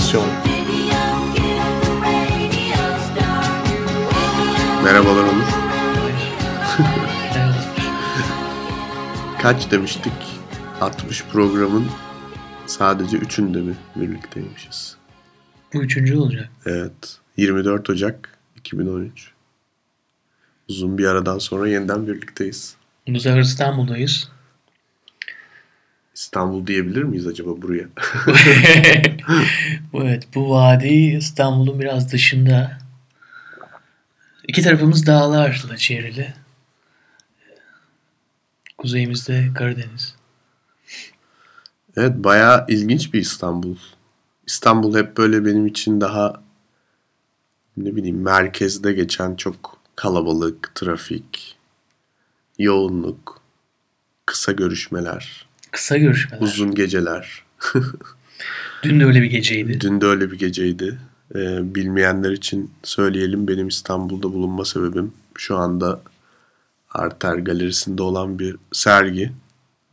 Adaptasyon Merhabalar Onur. Kaç demiştik? 60 programın sadece üçünde mi birlikteymişiz? Bu üçüncü olacak. Evet. 24 Ocak 2013. Uzun bir aradan sonra yeniden birlikteyiz. Bu sefer İstanbul'dayız. İstanbul diyebilir miyiz acaba buraya? evet bu vadi İstanbul'un biraz dışında. İki tarafımız dağlarla çevrili. Kuzeyimizde Karadeniz. Evet bayağı ilginç bir İstanbul. İstanbul hep böyle benim için daha ne bileyim merkezde geçen çok kalabalık, trafik, yoğunluk, kısa görüşmeler, Kısa görüşmeler. uzun geceler. Dün de öyle bir geceydi. Dün de öyle bir geceydi. Ee, bilmeyenler için söyleyelim benim İstanbul'da bulunma sebebim şu anda Arter Galerisi'nde olan bir sergi.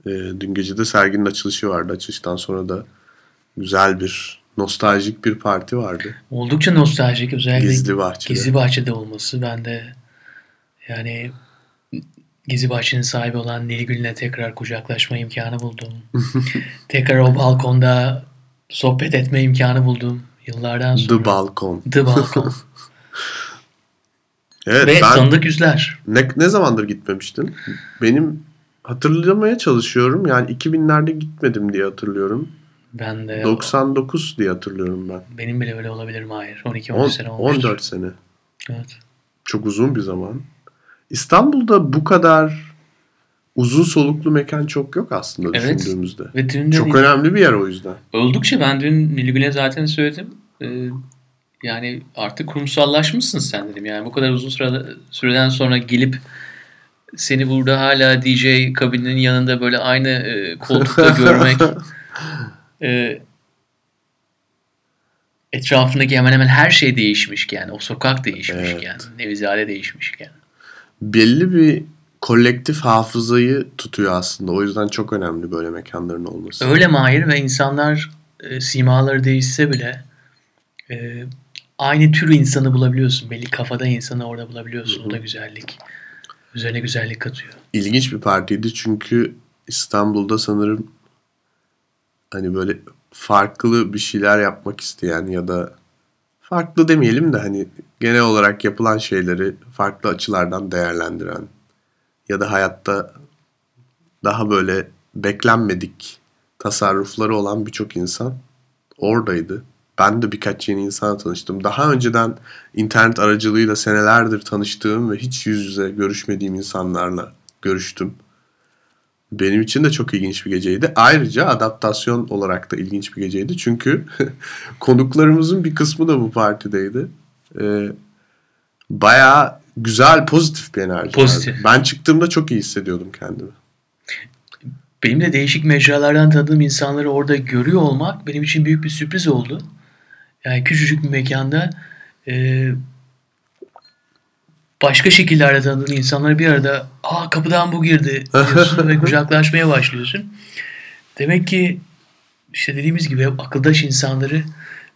Ee, dün gece de serginin açılışı vardı. Açılıştan sonra da güzel bir nostaljik bir parti vardı. Oldukça nostaljik özellikle Gizli Bahçe'de. Gizli Bahçe'de olması. Ben de yani Gizli Bahçe'nin sahibi olan Nilgün'le tekrar kucaklaşma imkanı buldum. tekrar o balkonda sohbet etme imkanı buldum. Yıllardan sonra. The Balkon. The Balkon. Evet Ve ben tanıdık yüzler. ne, ne zamandır gitmemiştim? Benim hatırlamaya çalışıyorum. Yani 2000'lerde gitmedim diye hatırlıyorum. Ben de 99 diye hatırlıyorum ben. benim bile öyle olabilir mi? Hayır. 12-13 On- sene olmuş. 14 sene. Evet. Çok uzun bir zaman. İstanbul'da bu kadar uzun soluklu mekan çok yok aslında Evet. düşündüğümüzde. Ve dün Çok önemli bir yer o yüzden. Oldukça ben dün Nilgün'e zaten söyledim. Ee, yani artık kurumsallaşmışsın sen dedim. Yani bu kadar uzun sırada, süreden sonra gelip seni burada hala DJ kabininin yanında böyle aynı e, koltukta görmek e, etrafındaki hemen hemen her şey değişmişken, o sokak değişmişken, Evet. Nevizade değişmişken. Belli bir kolektif hafızayı tutuyor aslında. O yüzden çok önemli böyle mekanların olması. Öyle Mahir ve insanlar e, simaları değişse bile e, aynı tür insanı bulabiliyorsun. Belli kafada insanı orada bulabiliyorsun. O da güzellik. Üzerine güzellik katıyor. İlginç bir partiydi çünkü İstanbul'da sanırım hani böyle farklı bir şeyler yapmak isteyen ya da farklı demeyelim de hani genel olarak yapılan şeyleri farklı açılardan değerlendiren ya da hayatta daha böyle beklenmedik tasarrufları olan birçok insan oradaydı. Ben de birkaç yeni insana tanıştım. Daha önceden internet aracılığıyla senelerdir tanıştığım ve hiç yüz yüze görüşmediğim insanlarla görüştüm. Benim için de çok ilginç bir geceydi. Ayrıca adaptasyon olarak da ilginç bir geceydi. Çünkü konuklarımızın bir kısmı da bu partideydi. Ee, bayağı güzel, pozitif bir enerji Pozitif. vardı. Ben çıktığımda çok iyi hissediyordum kendimi. Benim de değişik mecralardan tanıdığım insanları orada görüyor olmak benim için büyük bir sürpriz oldu. Yani küçücük bir mekanda e, başka şekillerde tanıdığın insanları bir arada aa kapıdan bu girdi diyorsun ve kucaklaşmaya başlıyorsun. Demek ki işte dediğimiz gibi hep akıldaş insanları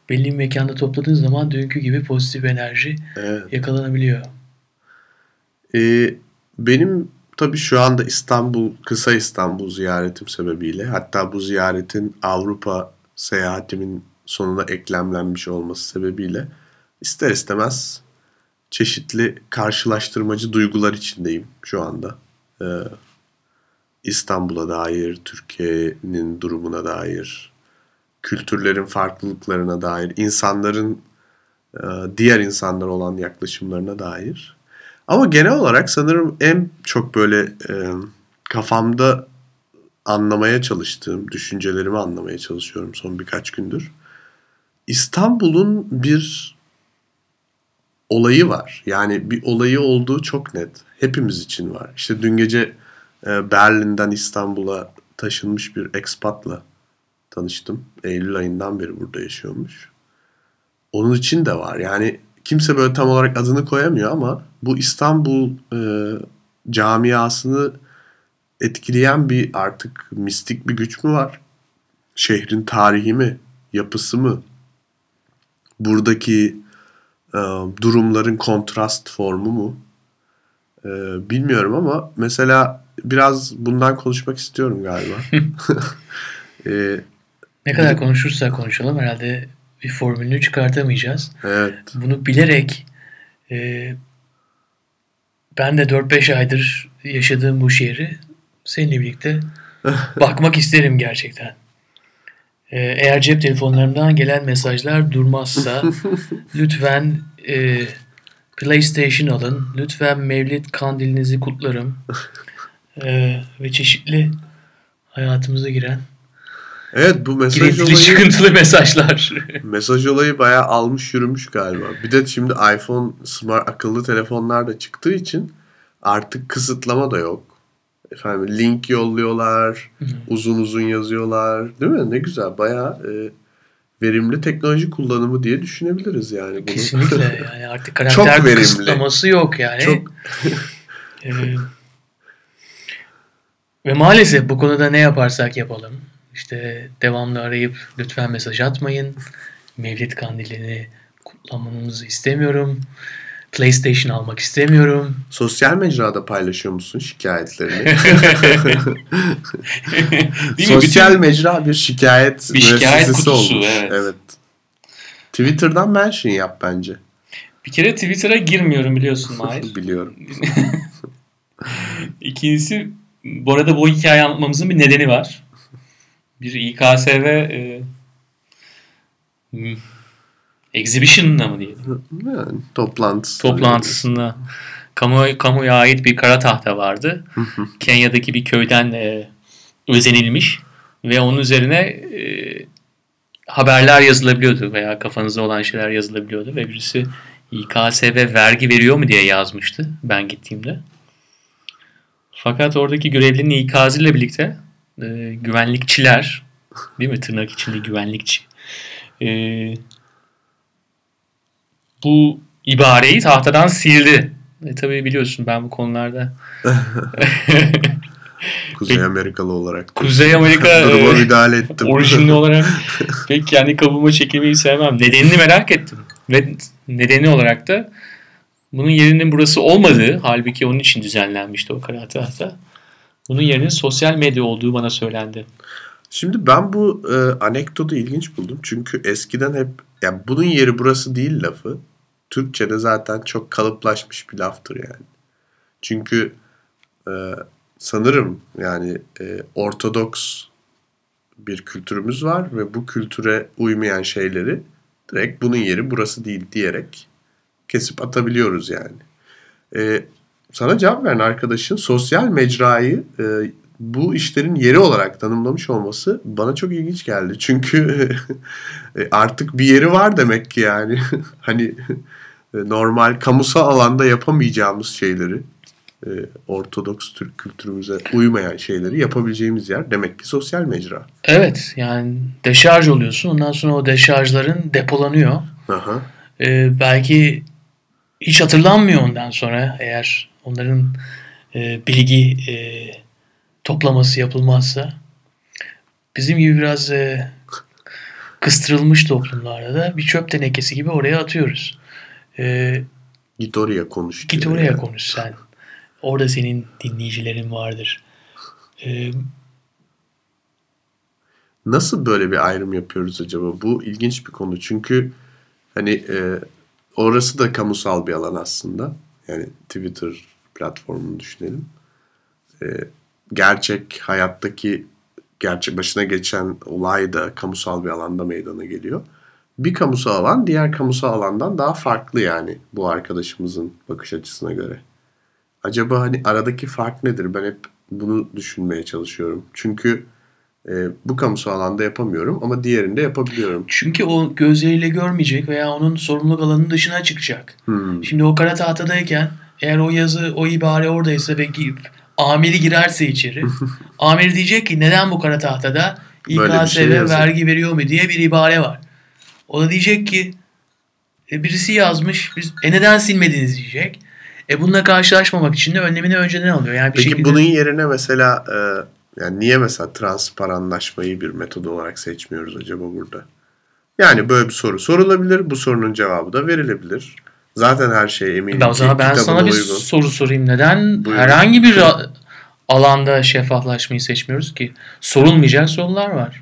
belli bir mekanda topladığın zaman dünkü gibi pozitif enerji Evet. yakalanabiliyor. Ee, benim tabii şu anda İstanbul, kısa İstanbul ziyaretim sebebiyle hatta bu ziyaretin Avrupa seyahatimin sonuna eklemlenmiş olması sebebiyle ister istemez çeşitli karşılaştırmacı duygular içindeyim şu anda. Ee, İstanbul'a dair, Türkiye'nin durumuna dair, kültürlerin farklılıklarına dair, insanların e, diğer insanlar olan yaklaşımlarına dair. Ama genel olarak sanırım en çok böyle e, kafamda anlamaya çalıştığım, düşüncelerimi anlamaya çalışıyorum son birkaç gündür. İstanbul'un bir olayı var. Yani bir olayı olduğu çok net. Hepimiz için var. İşte dün gece e, Berlin'den İstanbul'a taşınmış bir expatla tanıştım. Eylül ayından beri burada yaşıyormuş. Onun için de var. Yani kimse böyle tam olarak adını koyamıyor ama bu İstanbul e, camiasını etkileyen bir artık mistik bir güç mü var? Şehrin tarihi mi? Yapısı mı? buradaki e, durumların kontrast formu mu? E, bilmiyorum ama mesela biraz bundan konuşmak istiyorum galiba. e, ne kadar konuşursak konuşalım herhalde bir formülünü çıkartamayacağız. Evet. Bunu bilerek e, ben de 4-5 aydır yaşadığım bu şehri seninle birlikte bakmak isterim gerçekten. Ee, eğer cep telefonlarımdan gelen mesajlar durmazsa lütfen e, PlayStation alın. Lütfen Mevlid kandilinizi kutlarım. Ee, ve çeşitli hayatımıza giren Evet bu mesaj Girintili olayı çıkıntılı mesajlar. mesaj olayı bayağı almış yürümüş galiba. Bir de şimdi iPhone smart akıllı telefonlar da çıktığı için artık kısıtlama da yok. Efendim link yolluyorlar, Hı. uzun uzun yazıyorlar. Değil mi? Ne güzel. Bayağı e, verimli teknoloji kullanımı diye düşünebiliriz yani bunu. Kesinlikle yani artık karakter Çok verimli. kısıtlaması yok yani. Çok ee, ve maalesef bu konuda ne yaparsak yapalım işte devamlı arayıp lütfen mesaj atmayın. Mevlid kandilini kutlamanızı istemiyorum. PlayStation almak istemiyorum. Sosyal mecrada paylaşıyor musun şikayetlerini? Sosyal Bütün... mecra bir şikayet bir şikayet kutusu olmuş. Evet. evet. Twitter'dan mention yap bence. Bir kere Twitter'a girmiyorum biliyorsun Mahir. Biliyorum. İkincisi bu arada bu hikaye anlatmamızın bir nedeni var bir İKSV e, exhibition'da mı diyelim? Yani toplantısı. Toplantısında kamu, kamuya ait bir kara tahta vardı. Kenya'daki bir köyden e, özenilmiş ve onun üzerine e, haberler yazılabiliyordu veya kafanızda olan şeyler yazılabiliyordu ve birisi İKSV vergi veriyor mu diye yazmıştı ben gittiğimde. Fakat oradaki görevlinin ikazıyla birlikte e, güvenlikçiler değil mi tırnak içinde güvenlikçi e, bu ibareyi tahtadan sildi. E, tabii biliyorsun ben bu konularda Kuzey Amerikalı olarak. Kuzey Amerika duruma müdahale ettim. Orijinli olarak pek kendi kabuğuma çekilmeyi sevmem. Nedenini merak ettim. Ve nedeni olarak da bunun yerinin burası olmadığı halbuki onun için düzenlenmişti o kara tahta. Bunun yerine sosyal medya olduğu bana söylendi. Şimdi ben bu e, anekdotu ilginç buldum. Çünkü eskiden hep yani bunun yeri burası değil lafı Türkçe'de zaten çok kalıplaşmış bir laftır yani. Çünkü e, sanırım yani e, ortodoks bir kültürümüz var ve bu kültüre uymayan şeyleri direkt bunun yeri burası değil diyerek kesip atabiliyoruz yani. E, sana cevap veren arkadaşın sosyal mecrayı e, bu işlerin yeri olarak tanımlamış olması bana çok ilginç geldi. Çünkü e, artık bir yeri var demek ki yani. hani normal kamusal alanda yapamayacağımız şeyleri e, Ortodoks Türk kültürümüze uymayan şeyleri yapabileceğimiz yer demek ki sosyal mecra. Evet yani deşarj oluyorsun ondan sonra o deşarjların depolanıyor. Aha. Ee, belki hiç hatırlanmıyor ondan sonra eğer onların e, bilgi e, toplaması yapılmazsa bizim gibi biraz e, kıstırılmış toplumlarda da bir çöp tenekesi gibi oraya atıyoruz. E, git oraya konuş. Git oraya yani. konuş sen. Orada senin dinleyicilerin vardır. E, Nasıl böyle bir ayrım yapıyoruz acaba? Bu ilginç bir konu. Çünkü hani e, orası da kamusal bir alan aslında. Yani Twitter platformunu düşünelim. E, gerçek hayattaki gerçek başına geçen olay da kamusal bir alanda meydana geliyor. Bir kamusal alan diğer kamusal alandan daha farklı yani bu arkadaşımızın bakış açısına göre. Acaba hani aradaki fark nedir? Ben hep bunu düşünmeye çalışıyorum. Çünkü e, bu kamusal alanda yapamıyorum ama diğerinde yapabiliyorum. Çünkü o gözleriyle görmeyecek veya onun sorumluluk alanının dışına çıkacak. Hmm. Şimdi o kara tahtadayken eğer o yazı, o ibare oradaysa ve amiri girerse içeri amir diyecek ki neden bu kara tahtada İKSV şey vergi veriyor mu diye bir ibare var. O da diyecek ki e, birisi yazmış biz, e neden silmediniz diyecek. E bununla karşılaşmamak için de önlemini önceden alıyor. Yani bir Peki şekilde... bunun yerine mesela e, yani niye mesela transparanlaşmayı bir metod olarak seçmiyoruz acaba burada? Yani böyle bir soru sorulabilir. Bu sorunun cevabı da verilebilir. Zaten her şey eminim Ben ki zaman ben sana bir uygun. soru sorayım. Neden Buyurun. herhangi bir alanda şeffaflaşmayı seçmiyoruz ki? Sorulmayacak sorular var.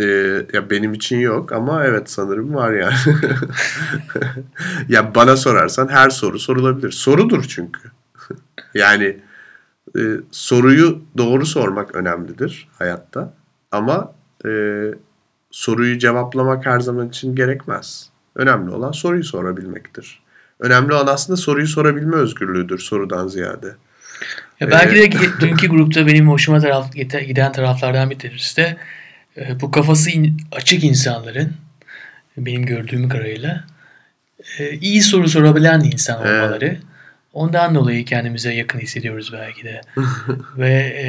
Ee, ya benim için yok ama evet sanırım var yani. ya bana sorarsan her soru sorulabilir. Sorudur çünkü. yani e, soruyu doğru sormak önemlidir hayatta. Ama e, soruyu cevaplamak her zaman için gerekmez. Önemli olan soruyu sorabilmektir. Önemli olan aslında soruyu sorabilme özgürlüğüdür sorudan ziyade. Ya belki Ee, de ki- dünkü grupta benim hoşuma taraf, giden taraflardan bir tanesi de e, bu kafası in- açık insanların benim gördüğüm kadarıyla e, iyi soru sorabilen insan Evet. olmaları. Ondan dolayı kendimize yakın hissediyoruz belki de. Ve e,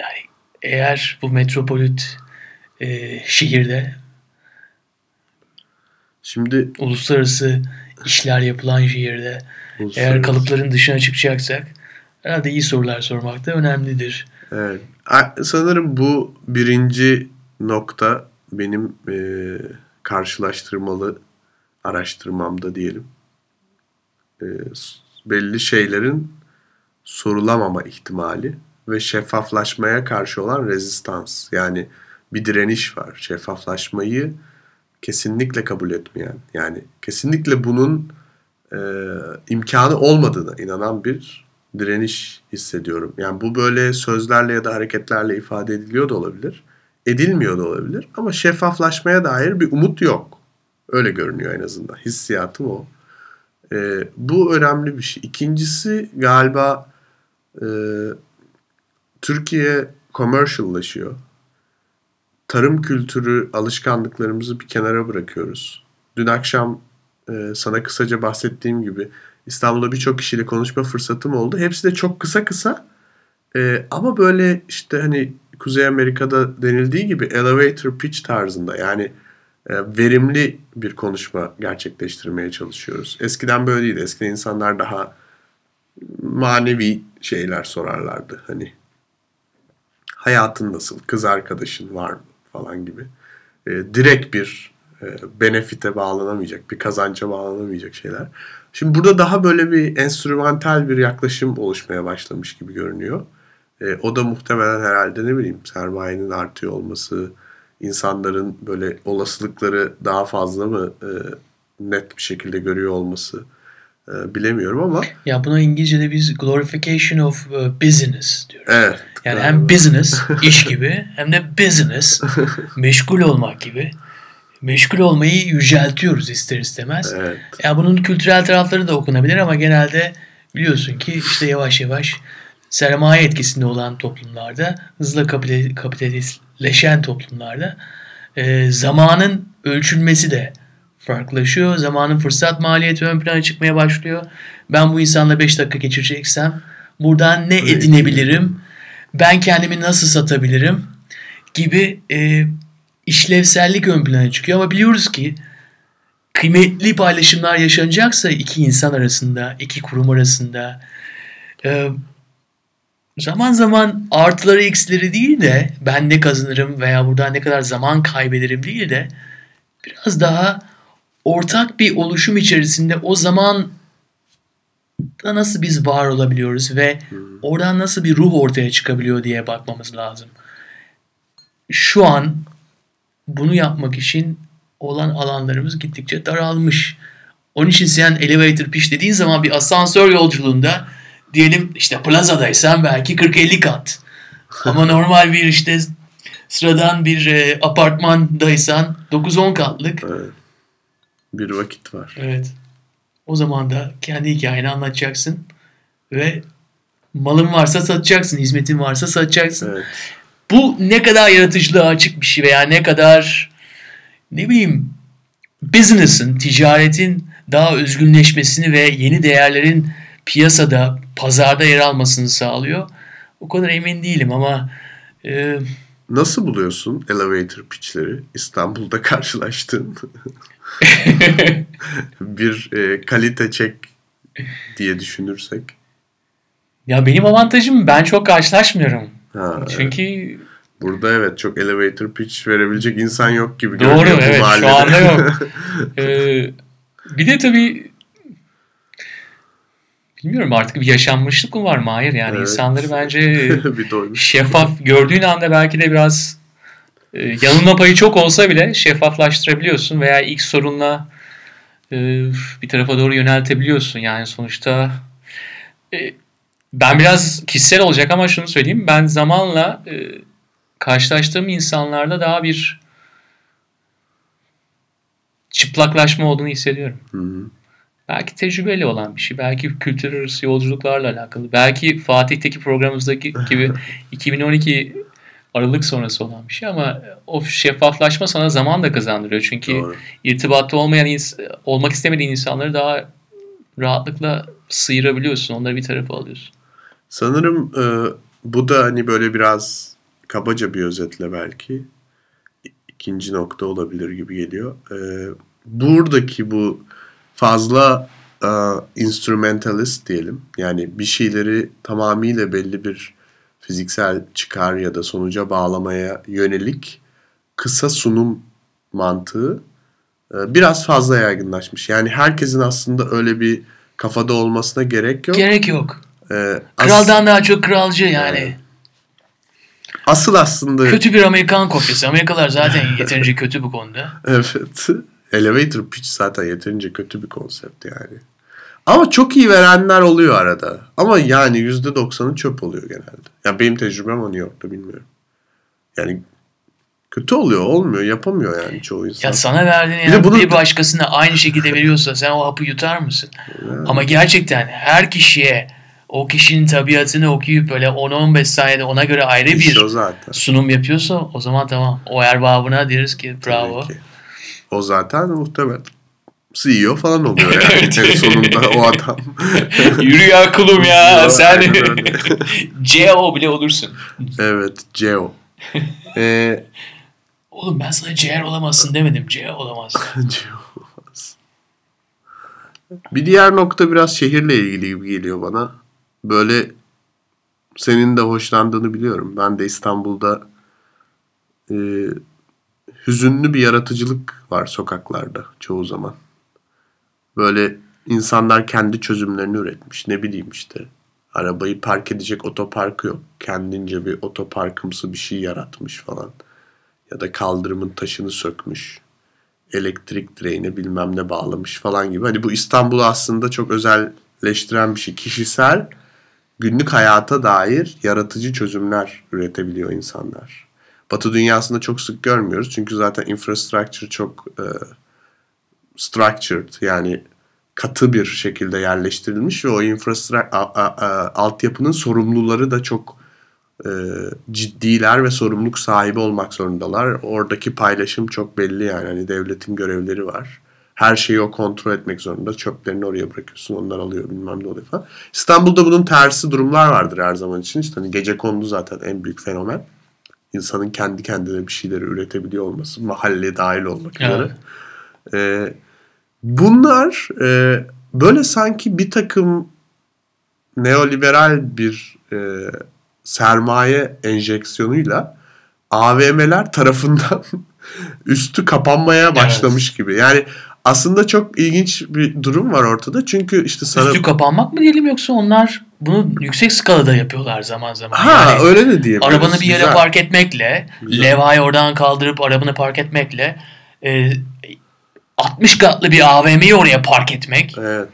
yani eğer bu metropolit e, şehirde Şimdi uluslararası işler yapılan şehirde eğer kalıpların dışına çıkacaksak herhalde iyi sorular sormak da önemlidir. Evet. Sanırım bu birinci nokta benim e, karşılaştırmalı araştırmamda diyelim. E, belli şeylerin sorulamama ihtimali ve şeffaflaşmaya karşı olan rezistans. Yani bir direniş var. Şeffaflaşmayı kesinlikle kabul etmeyen, yani kesinlikle bunun e, imkanı olmadığına inanan bir direniş hissediyorum. Yani bu böyle sözlerle ya da hareketlerle ifade ediliyor da olabilir. Edilmiyor da olabilir. Ama şeffaflaşmaya dair bir umut yok. Öyle görünüyor en azından. Hissiyatım o. E, bu önemli bir şey. İkincisi galiba e, Türkiye commerciallaşıyor. Tarım kültürü alışkanlıklarımızı bir kenara bırakıyoruz. Dün akşam e, sana kısaca bahsettiğim gibi İstanbul'da birçok kişiyle konuşma fırsatım oldu. Hepsi de çok kısa kısa e, ama böyle işte hani Kuzey Amerika'da denildiği gibi elevator pitch tarzında yani e, verimli bir konuşma gerçekleştirmeye çalışıyoruz. Eskiden böyle değildi. Eskiden insanlar daha manevi şeyler sorarlardı. Hani hayatın nasıl, kız arkadaşın var mı falan gibi. E, direkt bir e, benefite bağlanamayacak, bir kazanca bağlanamayacak şeyler. Şimdi burada daha böyle bir enstrümantal bir yaklaşım oluşmaya başlamış gibi görünüyor. E, o da muhtemelen herhalde ne bileyim sermayenin artıyor olması, insanların böyle olasılıkları daha fazla mı e, net bir şekilde görüyor olması e, bilemiyorum ama Ya buna İngilizce'de biz glorification of uh, business diyoruz. evet. Yani galiba. hem business, iş gibi hem de business, meşgul olmak gibi. Meşgul olmayı yüceltiyoruz ister istemez. Evet. Ya bunun kültürel tarafları da okunabilir ama genelde biliyorsun ki işte yavaş yavaş sermaye etkisinde olan toplumlarda, hızla kapitali- kapitalistleşen toplumlarda e, zamanın ölçülmesi de farklılaşıyor. Zamanın fırsat maliyeti ön plana çıkmaya başlıyor. Ben bu insanla 5 dakika geçireceksem buradan ne edinebilirim? Ben kendimi nasıl satabilirim? Gibi e, işlevsellik ön plana çıkıyor. Ama biliyoruz ki kıymetli paylaşımlar yaşanacaksa iki insan arasında, iki kurum arasında e, zaman zaman artıları eksileri değil de ben ne kazanırım veya buradan ne kadar zaman kaybederim değil de biraz daha ortak bir oluşum içerisinde o zaman da nasıl biz var olabiliyoruz ve oradan nasıl bir ruh ortaya çıkabiliyor diye bakmamız lazım. Şu an bunu yapmak için olan alanlarımız gittikçe daralmış. Onun için sen elevator pitch dediğin zaman bir asansör yolculuğunda diyelim işte plazadaysan belki 40-50 kat. Ama normal bir işte sıradan bir e, apartmandaysan 9-10 katlık. evet. Bir vakit var. Evet. O zaman da kendi hikayeni anlatacaksın ve malın varsa satacaksın, hizmetin varsa satacaksın. Evet. Bu ne kadar yaratıcılığa açık bir şey veya ne kadar ne bileyim business'ın, ticaretin daha özgünleşmesini ve yeni değerlerin piyasada, pazarda yer almasını sağlıyor. O kadar emin değilim ama e, Nasıl buluyorsun elevator pitchleri İstanbul'da karşılaştığın? bir e, kalite çek diye düşünürsek. ya benim avantajım ben çok karşılaşmıyorum. Ha, Çünkü Burada evet çok elevator pitch verebilecek insan yok gibi Doğru görünüyor bu evet şu mahallede. anda yok. Ee, bir de tabii bilmiyorum artık bir yaşanmışlık mı var Mahir? Yani Evet. insanları bence şeffaf gördüğün anda belki de biraz e, yanılma payı çok olsa bile şeffaflaştırabiliyorsun veya ilk sorunla e, bir tarafa doğru yöneltebiliyorsun. Yani sonuçta e, ben biraz kişisel olacak ama şunu söyleyeyim. Ben zamanla e, karşılaştığım insanlarda daha bir çıplaklaşma olduğunu hissediyorum. Hı hı. Belki tecrübeyle olan bir şey. Belki kültür arası yolculuklarla alakalı. Belki Fatih'teki programımızdaki gibi 2012 Aralık sonrası olan bir şey ama o şeffaflaşma sana zaman da kazandırıyor. Çünkü Doğru. irtibatta olmayan olmak istemediğin insanları daha rahatlıkla sıyırabiliyorsun. Onları bir tarafa alıyorsun. Sanırım e, bu da hani böyle biraz kabaca bir özetle belki ikinci nokta olabilir gibi geliyor. E, buradaki bu fazla e, instrumentalist diyelim yani bir şeyleri tamamıyla belli bir fiziksel çıkar ya da sonuca bağlamaya yönelik kısa sunum mantığı e, biraz fazla yaygınlaşmış. Yani herkesin aslında öyle bir kafada olmasına gerek yok. Gerek yok. E, as- Kraldan daha çok kralcı yani. Evet. Asıl aslında Kötü bir Amerikan kopyası. Amerikalılar zaten yeterince kötü bu konuda. evet. Elevator pitch zaten yeterince kötü bir konsept yani. Ama çok iyi verenler oluyor arada. Ama yani %90'ı çöp oluyor genelde. Ya benim tecrübem o New York'ta bilmiyorum. Yani kötü oluyor, olmuyor, yapamıyor yani çoğu insan. Ya sana verdiğini Bir bir, bunu- bir başkasına aynı şekilde veriyorsa sen o hapı yutar mısın? Ama gerçekten her kişiye o kişinin tabiatını okuyup böyle 10-15 saniyede ona göre ayrı İşte bir sunum yapıyorsa o zaman tamam. O erbabına deriz ki bravo. Ki. O zaten muhtemel. CEO falan oluyor yani. Evet. en sonunda o adam. Yürü ya kulum ya sen. CEO bile olursun. evet, Geo. Ee, Oğlum ben sana CR olamazsın demedim. CEO olamazsın. Geo olmaz. Bir diğer nokta biraz şehirle ilgili gibi geliyor bana. Böyle senin de hoşlandığını biliyorum. Ben de İstanbul'da e, hüzünlü bir yaratıcılık var sokaklarda çoğu zaman. Böyle insanlar kendi çözümlerini üretmiş. Ne bileyim işte. Arabayı park edecek otoparkı yok. Kendince bir otoparkımsı bir şey yaratmış falan. Ya da kaldırımın taşını sökmüş. Elektrik direğine bilmem ne bağlamış falan gibi. Hani bu İstanbul'u aslında çok özelleştiren bir şey. Kişisel günlük hayata dair yaratıcı çözümler üretebiliyor insanlar. Batı dünyasında çok sık görmüyoruz. Çünkü zaten infrastructure çok e, structured yani katı bir şekilde yerleştirilmiş ve o infrastructure altyapının sorumluları da çok e, ciddiler ve sorumluluk sahibi olmak zorundalar. Oradaki paylaşım çok belli yani. Hani devletin görevleri var. Her şeyi o kontrol etmek zorunda. Çöplerini oraya bırakıyorsun. Onlar alıyor bilmem ne oluyor falan. İstanbul'da bunun tersi durumlar vardır her zaman için. İşte hani gece kondu zaten en büyük fenomen. İnsanın kendi kendine bir şeyleri üretebiliyor olması. Mahalle dahil olmak üzere. Evet. Ee, bunlar e, böyle sanki bir takım neoliberal bir e, sermaye enjeksiyonuyla AVM'ler tarafından üstü kapanmaya başlamış gibi. Yani aslında çok ilginç bir durum var ortada. Çünkü işte sana... Üstü kapanmak mı diyelim yoksa onlar bunu yüksek skalada yapıyorlar zaman zaman. ha Yani öyle de diyebiliriz. arabanı bir yere Güzel. park etmekle, Güzel. levhayı oradan kaldırıp arabanı park etmekle e, 60 katlı bir AVM'yi oraya park etmek Evet.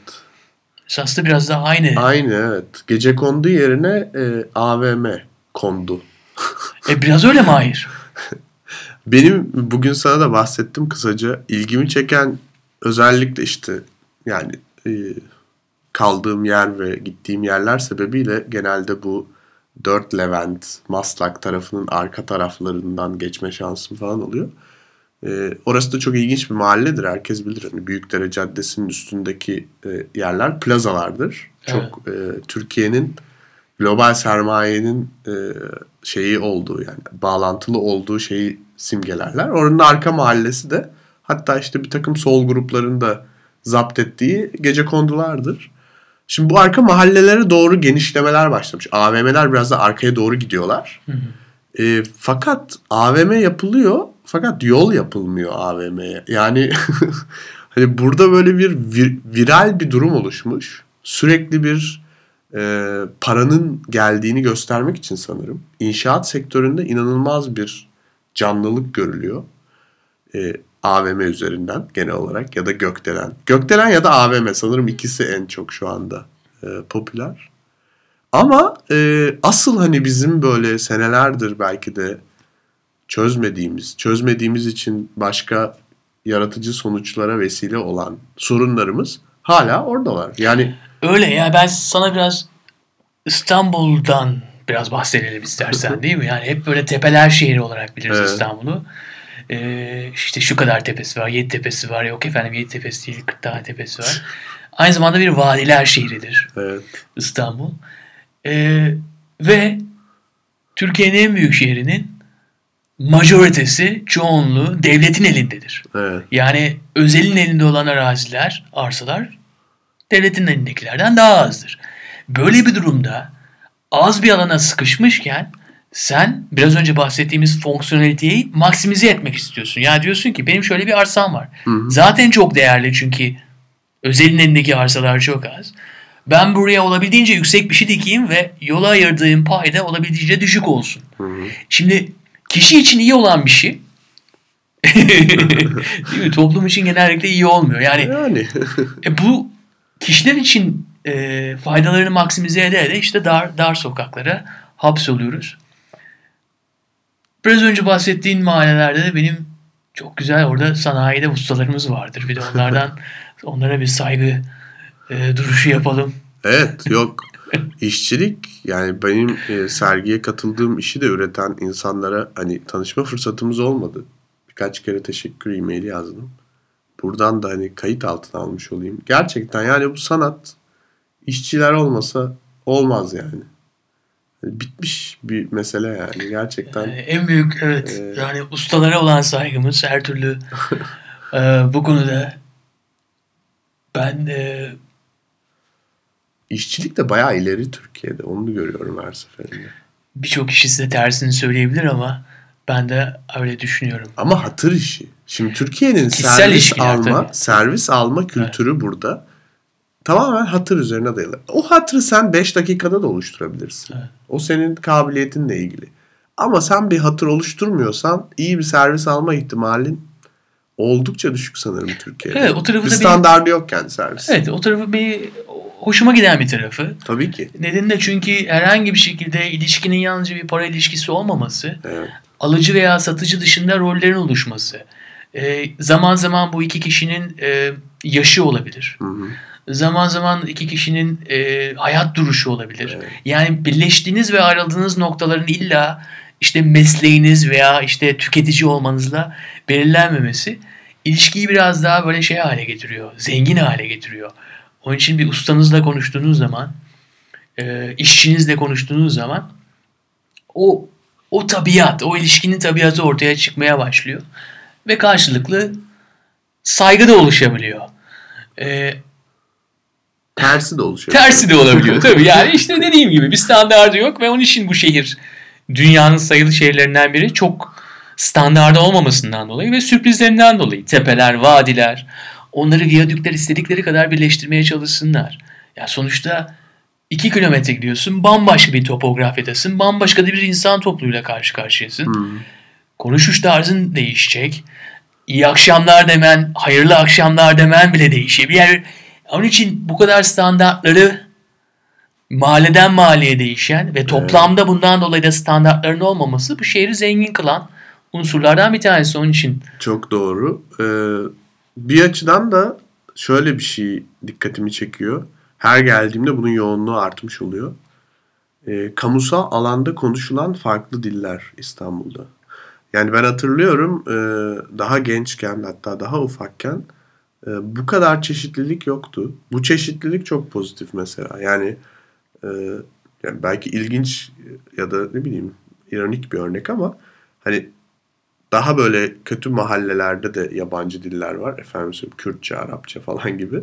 esasında biraz daha aynı. Aynı evet. Gece kondu yerine e, AVM kondu. E, biraz öyle mi hayır? Benim bugün sana da bahsettim kısaca. İlgimi çeken özellikle işte yani e, kaldığım yer ve gittiğim yerler sebebiyle genelde bu Dört Levent, Maslak tarafının arka taraflarından geçme şansım falan oluyor. E, orası da çok ilginç bir mahalledir. Herkes bilir. Hani Büyükdere Caddesi'nin üstündeki e, yerler plazalardır. Çok e, Türkiye'nin global sermayenin e, şeyi olduğu yani bağlantılı olduğu şeyi simgelerler. Oranın arka mahallesi de hatta işte bir takım sol grupların da zapt ettiği gece kondulardır. Şimdi bu arka mahallelere doğru genişlemeler başlamış. AVM'ler biraz da arkaya doğru gidiyorlar. Hı hı. E, fakat AVM yapılıyor fakat yol yapılmıyor AVM'ye. Yani hani burada böyle bir vir, viral bir durum oluşmuş. Sürekli bir e, paranın geldiğini göstermek için sanırım. İnşaat sektöründe inanılmaz bir canlılık görülüyor. E, AVM üzerinden genel olarak ya da Gökdelen. Gökdelen ya da AVM sanırım ikisi en çok şu anda e, popüler. Ama e, asıl hani bizim böyle senelerdir belki de çözmediğimiz, çözmediğimiz için başka yaratıcı sonuçlara vesile olan sorunlarımız hala oradalar. Yani Öyle ya ben sana biraz İstanbul'dan biraz bahsedelim istersen değil mi? Yani hep böyle tepeler şehri olarak biliriz Evet. İstanbul'u. Ee, işte şu kadar tepesi var, yedi tepesi var. Yok efendim yedi tepesi değil, 40 tane tepesi var. Aynı zamanda bir vadiler şehridir evet, İstanbul. Ee, ve Türkiye'nin en büyük şehrinin majoritesi, çoğunluğu devletin elindedir. evet, Yani özelin elinde olan araziler, arsalar devletin elindekilerden daha azdır. Böyle bir durumda az bir alana sıkışmışken sen biraz önce bahsettiğimiz fonksiyoneliteyi maksimize etmek istiyorsun. Yani diyorsun ki benim şöyle bir arsam var. hı. Zaten çok değerli çünkü özelin elindeki arsalar çok az. Ben buraya olabildiğince yüksek bir şey dikeyim ve yola ayırdığım pay da olabildiğince düşük olsun. Hı hı. Şimdi kişi için iyi olan bir şey değil mi? Toplum için genellikle iyi olmuyor. Yani yani e, bu kişiler için e, faydalarını maksimize ede ede işte dar, dar sokaklara hapsoluyoruz. Biraz önce bahsettiğin mahallelerde de benim çok güzel orada sanayide ustalarımız vardır. Bir de onlardan onlara bir saygı e, duruşu yapalım. evet yok işçilik yani benim e, sergiye katıldığım işi de üreten insanlara hani tanışma fırsatımız olmadı. Birkaç kere teşekkür e-maili yazdım. Buradan da hani kayıt altına almış olayım. Gerçekten yani bu sanat işçiler olmasa olmaz yani. Bitmiş bir mesele yani gerçekten. Yani en büyük evet Ee, yani ustalara olan saygımız her türlü e, bu konuda ben e, İşçilik de bayağı ileri Türkiye'de. Onu görüyorum her seferinde. birçok kişi size tersini söyleyebilir ama ben de öyle düşünüyorum. Ama hatır işi. Şimdi Türkiye'nin Kişisel servis alma, tabii. servis alma kültürü burada tamamen hatır üzerine dayalı. O hatırı sen 5 dakikada da oluşturabilirsin. Evet. O senin kabiliyetinle ilgili. Ama sen bir hatır oluşturmuyorsan iyi bir servis alma ihtimalin oldukça düşük sanırım Türkiye'de. Evet, o tarafı bir standardı yok yani servis. Evet o tarafı bir hoşuma giden bir tarafı. Tabii ki. Nedeni de çünkü herhangi bir şekilde ilişkinin yalnızca bir para ilişkisi olmaması, Evet. alıcı veya satıcı dışında rollerin oluşması. Ee, zaman zaman bu iki kişinin e, yaşı olabilir. Hı hı. Zaman zaman iki kişinin e, hayat duruşu olabilir. Evet. Yani birleştiğiniz ve ayrıldığınız noktaların illa işte mesleğiniz veya işte tüketici olmanızla belirlenmemesi ilişkiyi biraz daha böyle şey hale getiriyor. Zengin hale getiriyor. Onun için bir ustanızla konuştuğunuz zaman, e, işçinizle konuştuğunuz zaman o o tabiat, o ilişkinin tabiatı ortaya çıkmaya başlıyor. Ve karşılıklı saygı da oluşabiliyor. E, Tersi de oluşuyor. Tersi de olabiliyor tabii. Yani işte dediğim gibi bir standardı yok ve onun için bu şehir dünyanın sayılı şehirlerinden biri çok standardı olmamasından dolayı ve sürprizlerinden dolayı. Tepeler, vadiler, onları viyadükler istedikleri kadar birleştirmeye çalışsınlar. Ya sonuçta 2 kilometre gidiyorsun, bambaşka bir topografyadasın, bambaşka bir insan topluluğuyla karşı karşıyasın. Hı. Konuşuş tarzın değişecek. İyi akşamlar demen, hayırlı akşamlar demen bile değişebilir. Yani onun için bu kadar standartları mahalleden mahalleye değişen ve toplamda bundan dolayı da standartların olmaması bu şehri zengin kılan unsurlardan bir tanesi. Onun için Çok doğru. Ee, bir açıdan da şöyle bir şey dikkatimi çekiyor. Her geldiğimde bunun yoğunluğu artmış oluyor. Ee, kamusal alanda konuşulan farklı diller İstanbul'da. Yani ben hatırlıyorum e, daha gençken hatta daha ufakken e, bu kadar çeşitlilik yoktu. Bu çeşitlilik çok pozitif mesela. Yani, e, yani belki ilginç ya da ne bileyim ironik bir örnek ama hani daha böyle kötü mahallelerde de yabancı diller var. Efendim Kürtçe, Arapça falan gibi.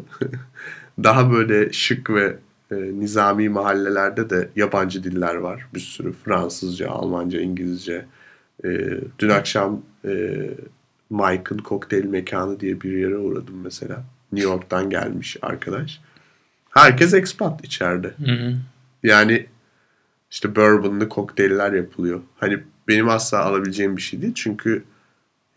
daha böyle şık ve e, nizami mahallelerde de yabancı diller var. Bir sürü Fransızca, Almanca, İngilizce. E, dün akşam e, Mike'ın kokteyl mekanı diye bir yere uğradım mesela. New York'tan gelmiş arkadaş. Herkes expat içeride. Hı hı. Yani işte bourbonlu kokteyller yapılıyor. Hani benim asla alabileceğim bir şey değil. Çünkü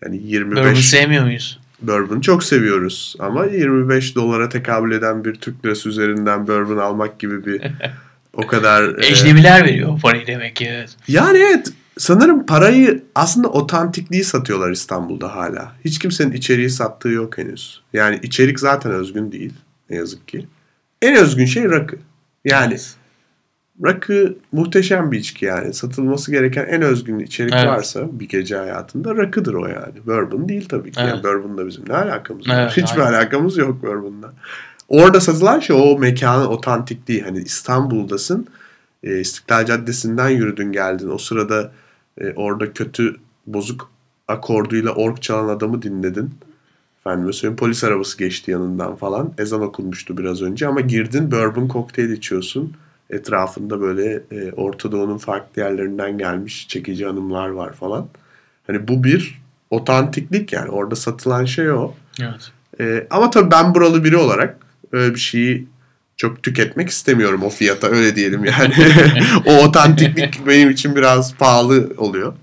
yani 25 Bourbon sevmiyor muyuz? bourbon çok seviyoruz. Ama 25 dolara tekabül eden bir Türk lirası üzerinden bourbon almak gibi bir o kadar... e, Ecnebiler veriyor o parayı demek ki. Evet. yani evet sanırım parayı aslında otantikliği satıyorlar İstanbul'da hala. Hiç kimsenin içeriği sattığı yok henüz. Yani içerik zaten özgün değil ne yazık ki. En özgün şey rakı. Yani rakı muhteşem bir içki yani. Satılması gereken en özgün içerik Evet. varsa bir gece hayatında rakıdır o yani. Bourbon değil tabii ki. Yani Evet. bourbonla bizim ne alakamız var? Evet, Hiçbir aynen. alakamız yok bourbonla. Orada satılan şey o mekanın otantikliği. Hani İstanbul'dasın. e, İstiklal Caddesi'nden yürüdün geldin. O sırada e, orada kötü bozuk akorduyla ork çalan adamı dinledin. Efendime söyleyeyim polis arabası geçti yanından falan. Ezan okunmuştu biraz önce ama girdin bourbon kokteyl içiyorsun. Etrafında böyle e, Orta Doğu'nun farklı yerlerinden gelmiş çekici hanımlar var falan. Hani bu bir otantiklik yani orada satılan şey o. Evet. E, ama tabii ben buralı biri olarak öyle bir şeyi çok tüketmek istemiyorum o fiyata öyle diyelim yani. o otantiklik benim için biraz pahalı oluyor.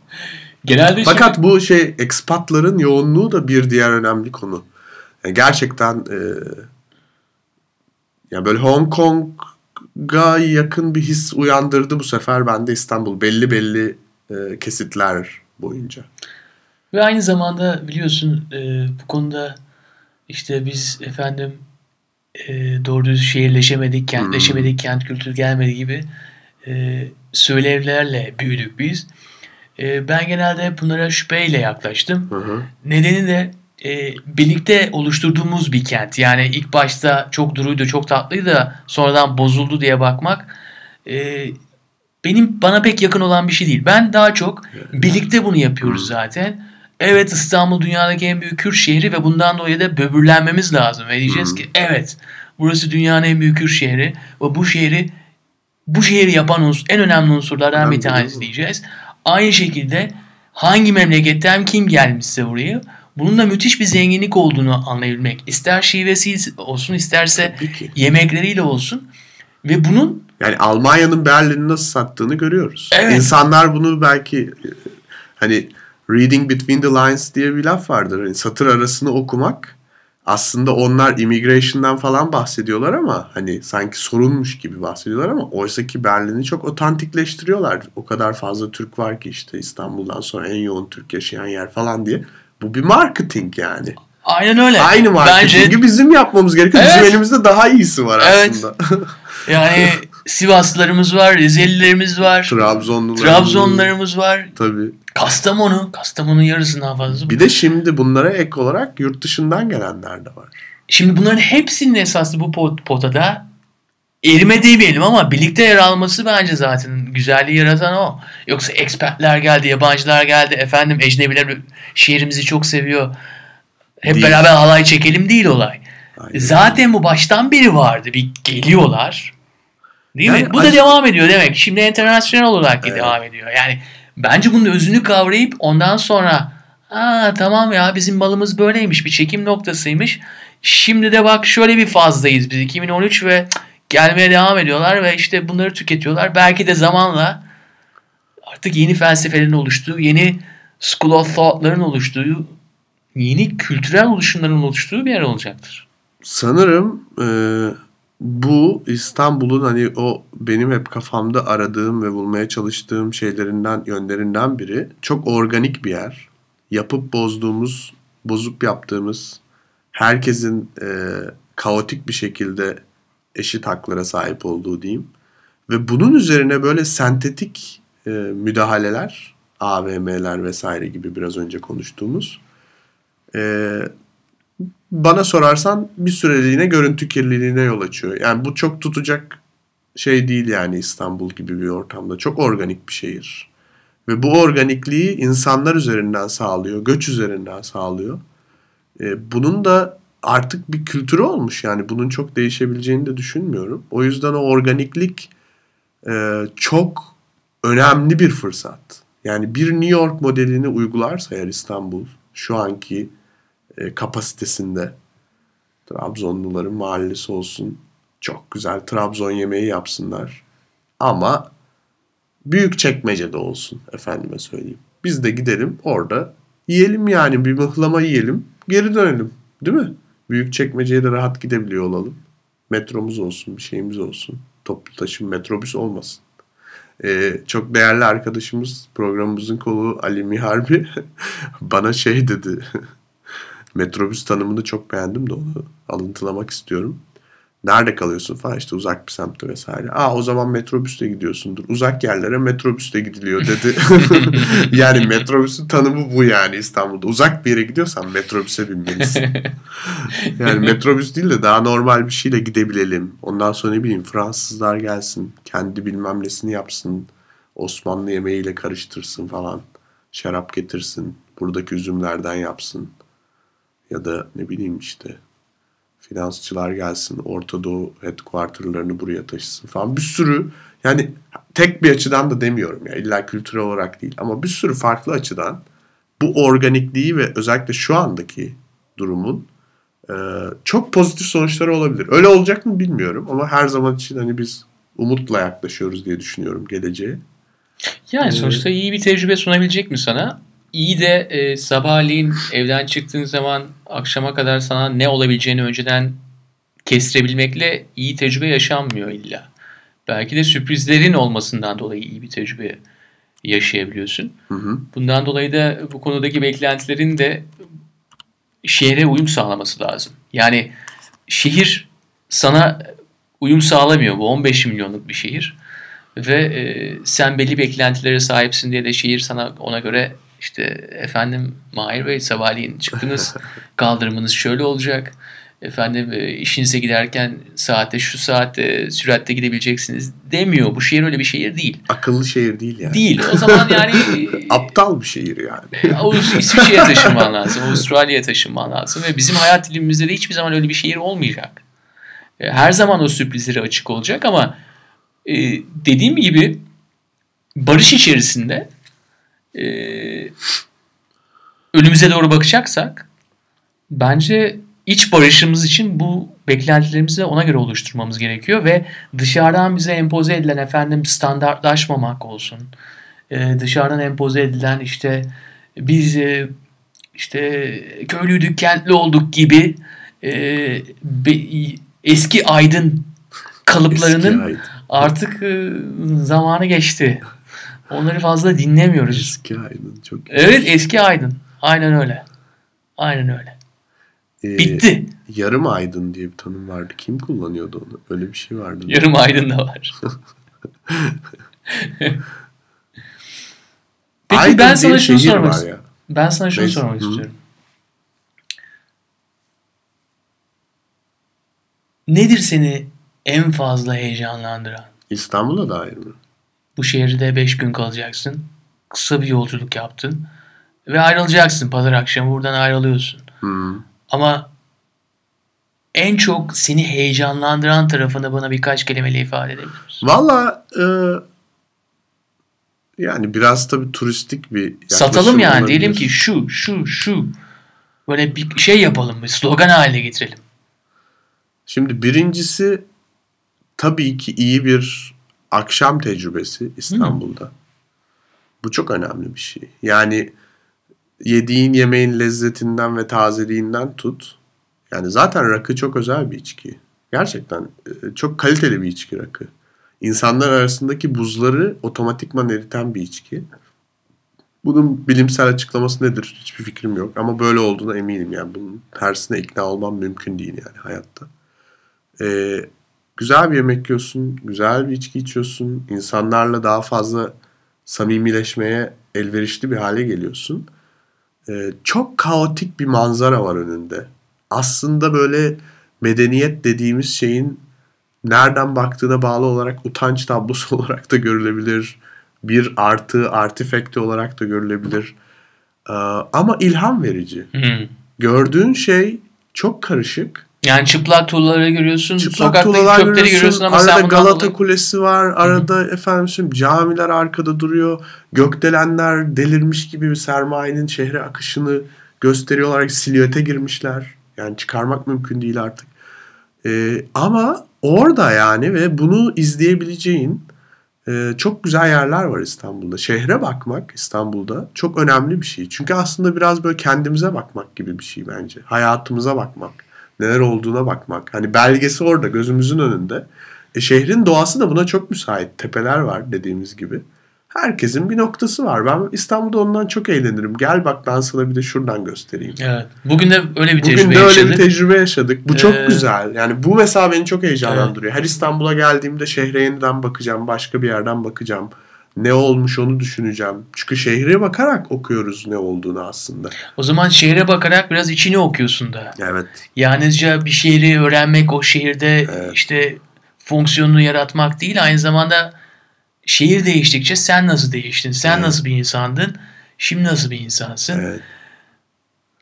Genelde Fakat bu şey ekspatların yoğunluğu da bir diğer önemli konu. Yani gerçekten e, yani böyle Hong Kong'a yakın bir his uyandırdı bu sefer bende İstanbul belli belli e, kesitler boyunca. Ve aynı zamanda biliyorsun e, bu konuda işte biz efendim e, doğru düz şehirleşemedik, kentleşemedik, kent kültürü gelmedi gibi e, söylevlerle büyüdük biz. E, ben genelde bunlara şüpheyle yaklaştım. Hı hı. Nedeni de e, birlikte oluşturduğumuz bir kent. Yani ilk başta çok duruydu, çok tatlıydı da sonradan bozuldu diye bakmak e, benim bana pek yakın olan bir şey değil. Ben daha çok birlikte bunu yapıyoruz zaten. Evet İstanbul dünyadaki en büyük Kürt şehri ve bundan dolayı da böbürlenmemiz lazım. Ve diyeceğiz ki evet burası dünyanın en büyük Kürt şehri ve bu şehri bu şehri yapan unsur, en önemli unsurlardan bir tanesi diyeceğiz. Aynı şekilde hangi memleketten kim gelmişse buraya bunun da müthiş bir zenginlik olduğunu anlayabilmek. İster şivesi olsun isterse yemekleriyle olsun ve bunun Yani Almanya'nın Berlin'i nasıl sattığını görüyoruz. Evet. İnsanlar bunu belki e, hani reading between the lines diye bir laf vardır. Hani satır arasını okumak aslında onlar immigration'dan falan bahsediyorlar ama hani sanki sorunmuş gibi bahsediyorlar ama oysa ki Berlin'i çok otantikleştiriyorlar. O kadar fazla Türk var ki işte İstanbul'dan sonra en yoğun Türk yaşayan yer falan diye. Bu bir marketing yani. aynen öyle. Aynı marketingi Bence bizim yapmamız gerekiyor. Evet. Bizim elimizde daha iyisi var Evet. aslında. yani Sivaslılarımız var, Rizelilerimiz var, Trabzonlular. Trabzonlarımız var, Tabii. Kastamonu, Kastamonu'nun yarısından fazlası. Bir de şimdi bunlara ek olarak yurt dışından gelenler de var. Şimdi bunların hepsinin esaslı bu pot- potada erime demeyelim ama birlikte yer alması bence zaten güzelliği yaratan o. Yoksa expertler geldi, yabancılar geldi, efendim ecnebiler şehrimizi çok seviyor. Hep Değil. beraber halay çekelim değil olay. Aynen. Zaten bu baştan beri vardı. Bir geliyorlar. Değil mi? Yani Bu da devam ediyor demek. Şimdi internasyonel olarak da Evet. devam ediyor. Yani bence bunun özünü kavrayıp ondan sonra Aa tamam ya bizim malımız böyleymiş. Bir çekim noktasıymış. Şimdi de bak şöyle bir fazdayız biz 2013 ve gelmeye devam ediyorlar ve işte bunları tüketiyorlar. Belki de zamanla artık yeni felsefelerin oluştuğu, yeni school of thought'ların oluştuğu, yeni kültürel oluşumların oluştuğu bir yer olacaktır. Sanırım e, bu İstanbul'un hani o benim hep kafamda aradığım ve bulmaya çalıştığım şeylerinden, yönlerinden biri. Çok organik bir yer. Yapıp bozduğumuz, bozup yaptığımız, herkesin e, kaotik bir şekilde eşit haklara sahip olduğu diyeyim. Ve bunun üzerine böyle sentetik e, müdahaleler, AVM'ler vesaire gibi biraz önce konuştuğumuz e, bana sorarsan bir süreliğine görüntü kirliliğine yol açıyor. Yani bu çok tutacak şey değil yani İstanbul gibi bir ortamda. Çok organik bir şehir. Ve bu organikliği insanlar üzerinden sağlıyor, göç üzerinden sağlıyor. E, bunun da artık bir kültürü olmuş yani bunun çok değişebileceğini de düşünmüyorum. O yüzden o organiklik e, çok önemli bir fırsat. Yani bir New York modelini uygularsa eğer İstanbul şu anki e, kapasitesinde Trabzonluların mahallesi olsun çok güzel Trabzon yemeği yapsınlar. Ama büyük çekmecede olsun efendime söyleyeyim. Biz de gidelim orada yiyelim yani bir mıhlama yiyelim geri dönelim değil mi? Büyük çekmeceye de rahat gidebiliyor olalım. Metromuz olsun bir şeyimiz olsun. Toplu taşım metrobüs olmasın. Ee, çok değerli arkadaşımız programımızın kolu Ali Miharbi bana şey dedi. metrobüs tanımını çok beğendim de onu alıntılamak istiyorum. Nerede kalıyorsun falan işte uzak bir semtte vesaire. Aa o zaman metrobüsle gidiyorsundur. Uzak yerlere metrobüsle gidiliyor dedi. yani metrobüsün tanımı bu yani İstanbul'da. Uzak bir yere gidiyorsan metrobüse binmelisin. yani metrobüs değil de daha normal bir şeyle gidebilelim. Ondan sonra ne bileyim Fransızlar gelsin. Kendi bilmem nesini yapsın. Osmanlı yemeğiyle karıştırsın falan. Şarap getirsin. Buradaki üzümlerden yapsın. Ya da ne bileyim işte finansçılar gelsin, Orta Doğu headquarterlarını buraya taşısın falan. Bir sürü yani tek bir açıdan da demiyorum ya illa kültürel olarak değil ama bir sürü farklı açıdan bu organikliği ve özellikle şu andaki durumun e, çok pozitif sonuçları olabilir. Öyle olacak mı bilmiyorum ama her zaman için hani biz umutla yaklaşıyoruz diye düşünüyorum geleceğe. Yani sonuçta iyi bir tecrübe sunabilecek mi sana? İyi de e, sabahleyin evden çıktığın zaman akşama kadar sana ne olabileceğini önceden kestirebilmekle iyi tecrübe yaşanmıyor illa. Belki de sürprizlerin olmasından dolayı iyi bir tecrübe yaşayabiliyorsun. Hı hı. Bundan dolayı da bu konudaki beklentilerin de şehre uyum sağlaması lazım. Yani şehir sana uyum sağlamıyor. Bu 15 milyonluk bir şehir. Ve e, sen belli beklentilere sahipsin diye de şehir sana ona göre işte efendim Mahir Bey sabahleyin çıktınız kaldırımınız şöyle olacak. Efendim e, işinize giderken saatte şu saatte süratle gidebileceksiniz demiyor. Bu şehir öyle bir şehir değil. Akıllı şehir değil yani. Değil. O zaman yani aptal bir şehir yani. İsviçre'ye taşınman lazım. Avustralya'ya taşınman lazım ve bizim hayat dilimimizde de hiçbir zaman öyle bir şehir olmayacak. E, her zaman o sürprizlere açık olacak ama e, dediğim gibi barış içerisinde e, önümüze doğru bakacaksak bence iç barışımız için bu beklentilerimizi ona göre oluşturmamız gerekiyor ve dışarıdan bize empoze edilen efendim standartlaşmamak olsun. Ee, dışarıdan empoze edilen işte biz e, işte köylüydük kentli olduk gibi e, be, eski aydın kalıplarının eski aydın. artık e, zamanı geçti. Onları fazla dinlemiyoruz. Eski Aydın çok. Evet eski Aydın. Aynen öyle. Aynen öyle. Ee, Bitti. Yarım Aydın diye bir tanım vardı. Kim kullanıyordu onu? Öyle bir şey vardı. Yarım Aydın da var. Peki Aydın ben sana şunu sormak istiyorum. Ben sana şunu Neyse. sormak Hı. istiyorum. Nedir seni en fazla heyecanlandıran? İstanbul'a dair mi? Bu şehirde 5 gün kalacaksın. Kısa bir yolculuk yaptın. Ve ayrılacaksın. Pazar akşamı buradan ayrılıyorsun. Hmm. Ama en çok seni heyecanlandıran tarafını bana birkaç kelimeyle ifade edebilir misin? Valla e, yani biraz tabii turistik bir Satalım yani. Olabilir. Diyelim ki şu, şu, şu. Böyle bir şey yapalım. Bir slogan haline getirelim. Şimdi birincisi tabii ki iyi bir akşam tecrübesi İstanbul'da. Hı. Bu çok önemli bir şey. Yani yediğin yemeğin lezzetinden ve tazeliğinden tut. Yani zaten rakı çok özel bir içki. Gerçekten e, çok kaliteli bir içki rakı. İnsanlar arasındaki buzları otomatikman eriten bir içki. Bunun bilimsel açıklaması nedir? Hiçbir fikrim yok. Ama böyle olduğuna eminim. Yani bunun tersine ikna olmam mümkün değil yani hayatta. Ee, güzel bir yemek yiyorsun, güzel bir içki içiyorsun, insanlarla daha fazla samimileşmeye elverişli bir hale geliyorsun. Ee, çok kaotik bir manzara var önünde. Aslında böyle medeniyet dediğimiz şeyin nereden baktığına bağlı olarak utanç tablosu olarak da görülebilir. Bir artı, artifekti olarak da görülebilir. Ee, ama ilham verici. Hmm. Gördüğün şey çok karışık. Yani çıplak tuğlaları görüyorsun, Çıplak sokaktaki çöpleri görüyorsun, görüyorsun ama arada sen Galata dolayı- Kulesi var, arada efendim söyleyeyim camiler arkada duruyor. Gökdelenler delirmiş gibi bir sermayenin şehre akışını gösteriyorlar. Silüete girmişler. Yani çıkarmak mümkün değil artık. Ee, ama orada yani ve bunu izleyebileceğin e, çok güzel yerler var İstanbul'da. Şehre bakmak İstanbul'da çok önemli bir şey. Çünkü aslında biraz böyle kendimize bakmak gibi bir şey bence. Hayatımıza bakmak. Neler olduğuna bakmak. Hani belgesi orada gözümüzün önünde. E, şehrin doğası da buna çok müsait. Tepeler var dediğimiz gibi. Herkesin bir noktası var. Ben İstanbul'da ondan çok eğlenirim. Gel bak ben sana bir de şuradan göstereyim. Evet. Bugün de öyle bir Bugün tecrübe de öyle yaşadık. bir tecrübe yaşadık. Bu çok Ee, güzel. Yani bu mesela beni çok heyecanlandırıyor. Her İstanbul'a geldiğimde şehre yeniden bakacağım. Başka bir yerden bakacağım. Ne olmuş onu düşüneceğim. Çünkü şehre bakarak okuyoruz ne olduğunu aslında. O zaman şehre bakarak biraz içini okuyorsun da. Evet. Yalnızca bir şehri öğrenmek, o şehirde Evet. işte fonksiyonunu yaratmak değil, aynı zamanda şehir değiştikçe sen nasıl değiştin, sen Evet. nasıl bir insandın, şimdi nasıl bir insansın. Evet.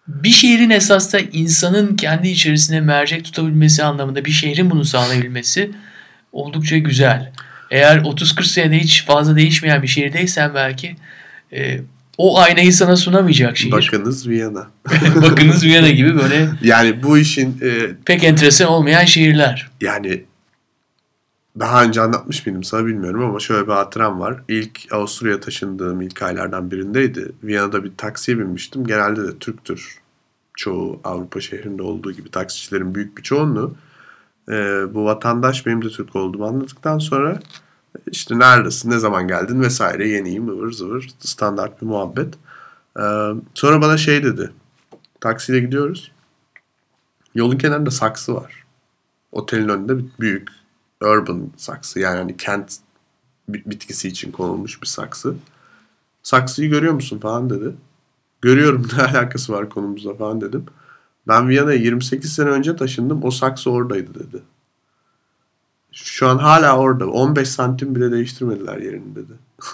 Bir şehrin esas da insanın kendi içerisine mercek tutabilmesi anlamında bir şehrin bunu sağlayabilmesi oldukça güzel. Eğer 30-40 senede hiç fazla değişmeyen bir şehirdeysen belki e, o aynayı sana sunamayacak şehir. Bakınız Viyana. Bakınız Viyana gibi böyle Yani bu işin e, pek enteresan olmayan şehirler. yani daha önce anlatmış mıydım sana bilmiyorum ama şöyle bir hatıram var. İlk Avusturya'ya taşındığım ilk aylardan birindeydi. Viyana'da bir taksiye binmiştim. Genelde de Türktür. Çoğu Avrupa şehrinde olduğu gibi taksicilerin büyük bir çoğunluğu. Ee, bu vatandaş benim de Türk olduğumu anladıktan sonra işte neredesin, ne zaman geldin vesaire yeniyim ıvır zıvır standart bir muhabbet. Ee, sonra bana şey dedi. Taksiyle gidiyoruz. Yolun kenarında saksı var. Otelin önünde bir büyük urban saksı yani hani kent bit- bitkisi için konulmuş bir saksı. Saksıyı görüyor musun falan dedi. Görüyorum ne alakası var konumuzla falan dedim. Ben Viyana'ya 28 sene önce taşındım. O saksı oradaydı dedi. Şu an hala orada. 15 santim bile değiştirmediler yerini dedi.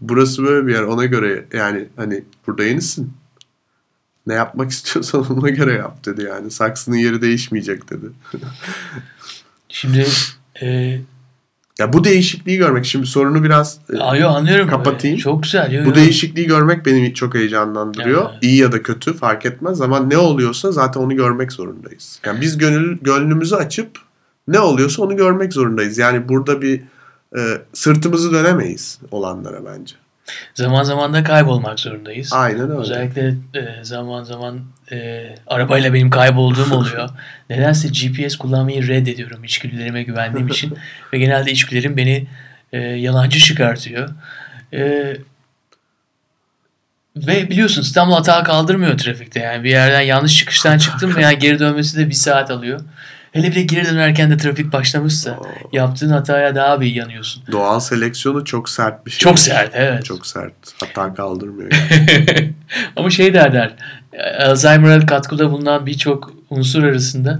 Burası böyle bir yer. Ona göre yani hani burada yenisin. Ne yapmak istiyorsan ona göre yap dedi yani. Saksının yeri değişmeyecek dedi. Şimdi e, Ya bu değişikliği görmek şimdi sorunu biraz e, ayo anlıyorum. Kapatayım. Çok güzel. Yo, bu yo. değişikliği görmek beni çok heyecanlandırıyor. Evet. İyi ya da kötü fark etmez ama ne oluyorsa zaten onu görmek zorundayız. Yani biz gönül gönlümüzü açıp ne oluyorsa onu görmek zorundayız. Yani burada bir e, sırtımızı dönemeyiz olanlara bence. Zaman zaman da kaybolmak zorundayız. Aynen öyle. Özellikle e, zaman zaman e, arabayla benim kaybolduğum oluyor. Nedense GPS kullanmayı reddediyorum içgüdülerime güvendiğim için. Ve genelde içgüdülerim beni e, yalancı çıkartıyor. E, ve biliyorsun İstanbul hata kaldırmıyor trafikte. Yani bir yerden yanlış çıkıştan çıktım veya geri dönmesi de bir saat alıyor. Hele bir de geri dönerken de trafik başlamışsa Oo. yaptığın hataya daha bir yanıyorsun. Doğal seleksiyonu çok sert bir şey. Çok sert evet. Çok sert. Hata kaldırmıyor. yani. Ama şey derler, Alzheimer'a katkıda bulunan birçok unsur arasında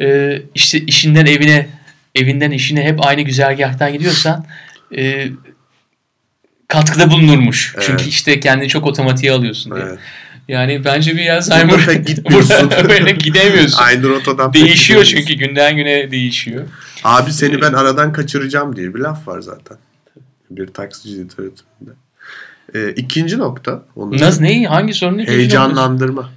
e, işte işinden evine, evinden işine hep aynı güzergahtan gidiyorsan e, katkıda bulunurmuş. Evet. Çünkü işte kendini çok otomatiğe alıyorsun diye. evet. Yani bence bir Alzheimer gitmiyorsun. Böyle gidemiyorsun. Aynı rotadan Değişiyor çünkü günden güne değişiyor. Abi seni ben aradan kaçıracağım diye bir laf var zaten. Bir taksici literatüründe. Ee, ikinci nokta. Onu Nasıl neyi? Hangi sorunu? Heyecanlandırma.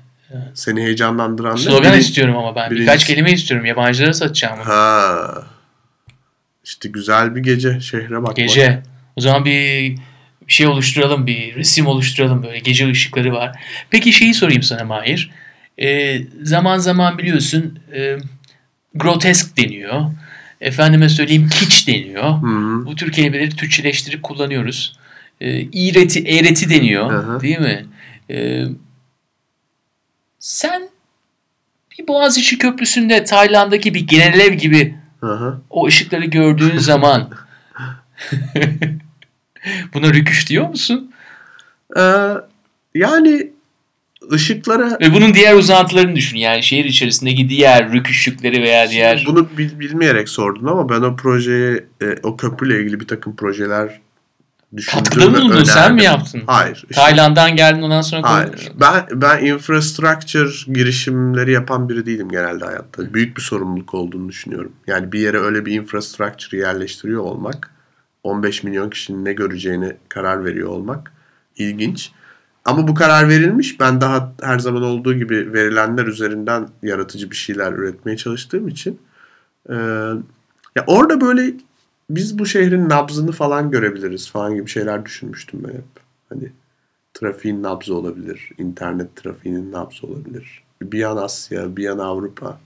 Seni heyecanlandıran? Slogan Biri- istiyorum ama ben. birincisi- Birkaç kelime istiyorum. Yabancılara satacağım. Ha. İşte güzel bir gece şehre bakmak. Gece. O zaman bir bir şey oluşturalım, bir resim oluşturalım böyle. Gece ışıkları var. Peki şeyi sorayım sana Mahir. Ee, zaman zaman biliyorsun e, grotesk deniyor. Efendime söyleyeyim kiç deniyor. Hı hı. Bu tür kelimeleri Türkçeleştirip kullanıyoruz. Ee, iğreti, eğreti deniyor. Hı hı. Değil mi? Ee, sen bir Boğaziçi Köprüsü'nde Tayland'daki bir genel ev gibi Hı hı. o ışıkları gördüğün zaman buna rüküş diyor musun? Ee, yani ışıklara Ve bunun diğer uzantılarını düşün. Yani şehir içerisindeki diğer rüküşlükleri veya diğer... bunu bil- bilmeyerek sordun ama ben o projeye, e, o köprüyle ilgili bir takım projeler Katkıda mı bulundun? Sen mi yaptın? Hayır. Işte, Tayland'dan geldin ondan sonra... Hayır. Ben, ben infrastructure girişimleri yapan biri değilim genelde hayatta. Büyük bir sorumluluk olduğunu düşünüyorum. Yani bir yere öyle bir infrastructure yerleştiriyor olmak, 15 milyon kişinin ne göreceğini karar veriyor olmak ilginç. Ama bu karar verilmiş. Ben daha her zaman olduğu gibi verilenler üzerinden yaratıcı bir şeyler üretmeye çalıştığım için e, ya orada böyle biz bu şehrin nabzını falan görebiliriz falan gibi şeyler düşünmüştüm ben hep. Hani trafiğin nabzı olabilir, internet trafiğinin nabzı olabilir. Bir yan Asya, bir yan Avrupa.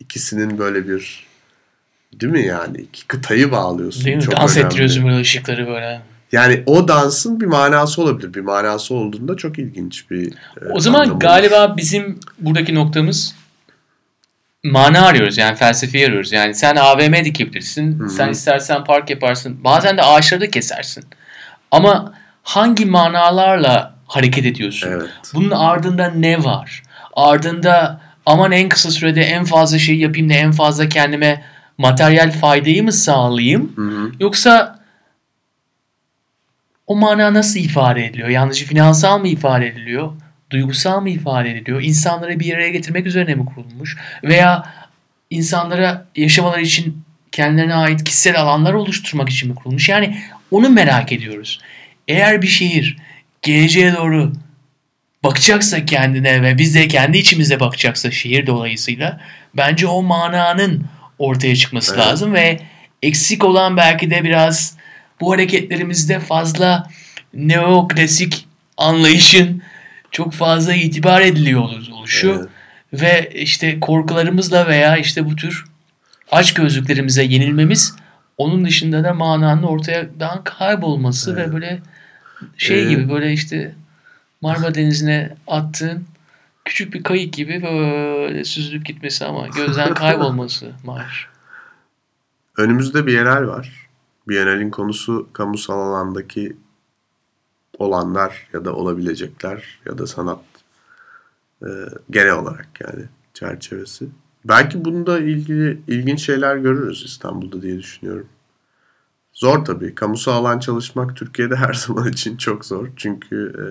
İkisinin böyle bir değil mi yani? iki kıtayı bağlıyorsun. Değil mi? Çok Dans önemli. ettiriyorsun böyle ışıkları böyle. Yani o dansın bir manası olabilir. Bir manası olduğunda çok ilginç bir e, O zaman galiba olur. bizim buradaki noktamız mana arıyoruz yani felsefi arıyoruz. Yani sen AVM dikebilirsin. Hı-hı. Sen istersen park yaparsın. Bazen de ağaçları da kesersin. Ama hangi manalarla hareket ediyorsun? Evet. Bunun ardında ne var? Ardında aman en kısa sürede en fazla şey yapayım da en fazla kendime materyal faydayı mı sağlayayım? Hı-hı. Yoksa o mana nasıl ifade ediliyor? Yalnızca finansal mı ifade ediliyor? Duygusal mı ifade ediliyor? İnsanları bir araya getirmek üzerine mi kurulmuş? Veya insanlara yaşamaları için kendilerine ait kişisel alanlar oluşturmak için mi kurulmuş? Yani onu merak ediyoruz. Eğer bir şehir geleceğe doğru bakacaksa kendine ve biz de kendi içimize bakacaksa şehir dolayısıyla bence o mananın ortaya çıkması evet. lazım ve eksik olan belki de biraz bu hareketlerimizde fazla neoklasik anlayışın çok fazla itibar ediliyor oluşu evet. ve işte korkularımızla veya işte bu tür aç gözlüklerimize yenilmemiz onun dışında da mananın ortadan kaybolması evet. ve böyle şey ee, gibi böyle işte Marmara Denizi'ne attığın küçük bir kayık gibi böyle süzülüp gitmesi ama gözden kaybolması Mahir. Önümüzde bir yerel var. Bienal'in konusu kamusal alandaki olanlar ya da olabilecekler ya da sanat e, genel olarak yani çerçevesi. Belki bunda ilgili ilginç şeyler görürüz İstanbul'da diye düşünüyorum. Zor tabii. Kamusal alan çalışmak Türkiye'de her zaman için çok zor. Çünkü e,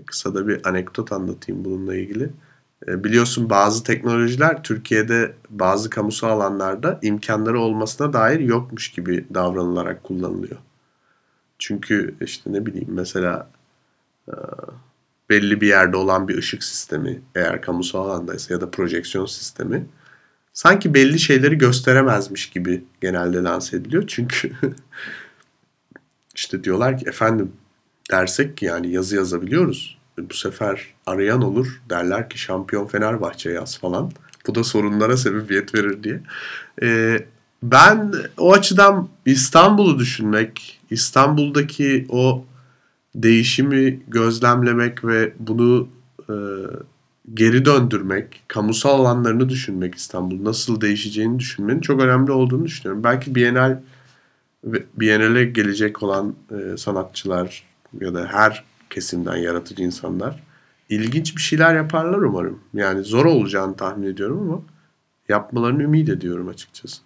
kısa da bir anekdot anlatayım bununla ilgili. E, biliyorsun bazı teknolojiler Türkiye'de bazı kamusal alanlarda imkanları olmasına dair yokmuş gibi davranılarak kullanılıyor. Çünkü işte ne bileyim mesela e, belli bir yerde olan bir ışık sistemi eğer kamusal alandaysa ya da projeksiyon sistemi sanki belli şeyleri gösteremezmiş gibi genelde lanse ediliyor. Çünkü işte diyorlar ki efendim dersek ki yani yazı yazabiliyoruz bu sefer arayan olur. Derler ki şampiyon Fenerbahçe yaz falan. Bu da sorunlara sebebiyet verir diye. Ee, ben o açıdan İstanbul'u düşünmek, İstanbul'daki o değişimi gözlemlemek ve bunu e, geri döndürmek, kamusal alanlarını düşünmek İstanbul nasıl değişeceğini düşünmenin çok önemli olduğunu düşünüyorum. Belki Bienal Bienal'e gelecek olan e, sanatçılar ya da her kesimden yaratıcı insanlar ilginç bir şeyler yaparlar umarım. Yani zor olacağını tahmin ediyorum ama yapmalarını ümit ediyorum açıkçası.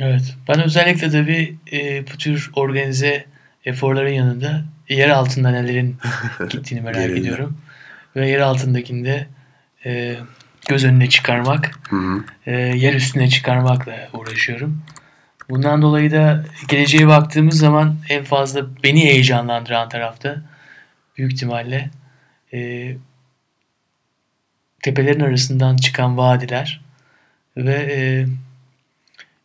Evet. Ben özellikle tabii e, bu tür organize eforların yanında yer altında nelerin gittiğini merak ediyorum. Ve yer altındakinde e, göz önüne çıkarmak, hı hı. E, yer üstüne çıkarmakla uğraşıyorum. Bundan dolayı da geleceğe baktığımız zaman en fazla beni heyecanlandıran tarafta büyük ihtimalle e, tepelerin arasından çıkan vadiler ve e,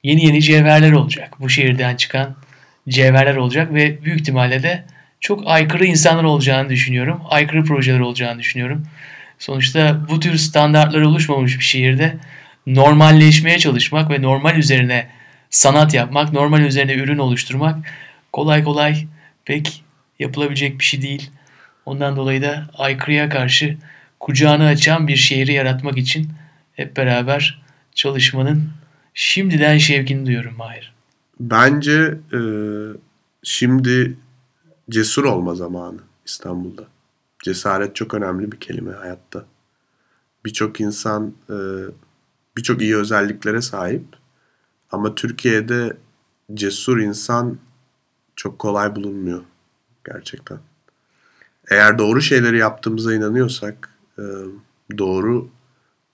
yeni yeni cevherler olacak. Bu şehirden çıkan cevherler olacak ve büyük ihtimalle de çok aykırı insanlar olacağını düşünüyorum. Aykırı projeler olacağını düşünüyorum. Sonuçta bu tür standartlar oluşmamış bir şehirde normalleşmeye çalışmak ve normal üzerine sanat yapmak, normal üzerine ürün oluşturmak kolay kolay pek yapılabilecek bir şey değil. Ondan dolayı da aykırıya karşı kucağını açan bir şehri yaratmak için hep beraber çalışmanın şimdiden şevkini duyuyorum Mahir. Bence e, şimdi cesur olma zamanı İstanbul'da. Cesaret çok önemli bir kelime hayatta. Birçok insan e, birçok iyi özelliklere sahip ama Türkiye'de cesur insan çok kolay bulunmuyor gerçekten. Eğer doğru şeyleri yaptığımıza inanıyorsak, e, doğru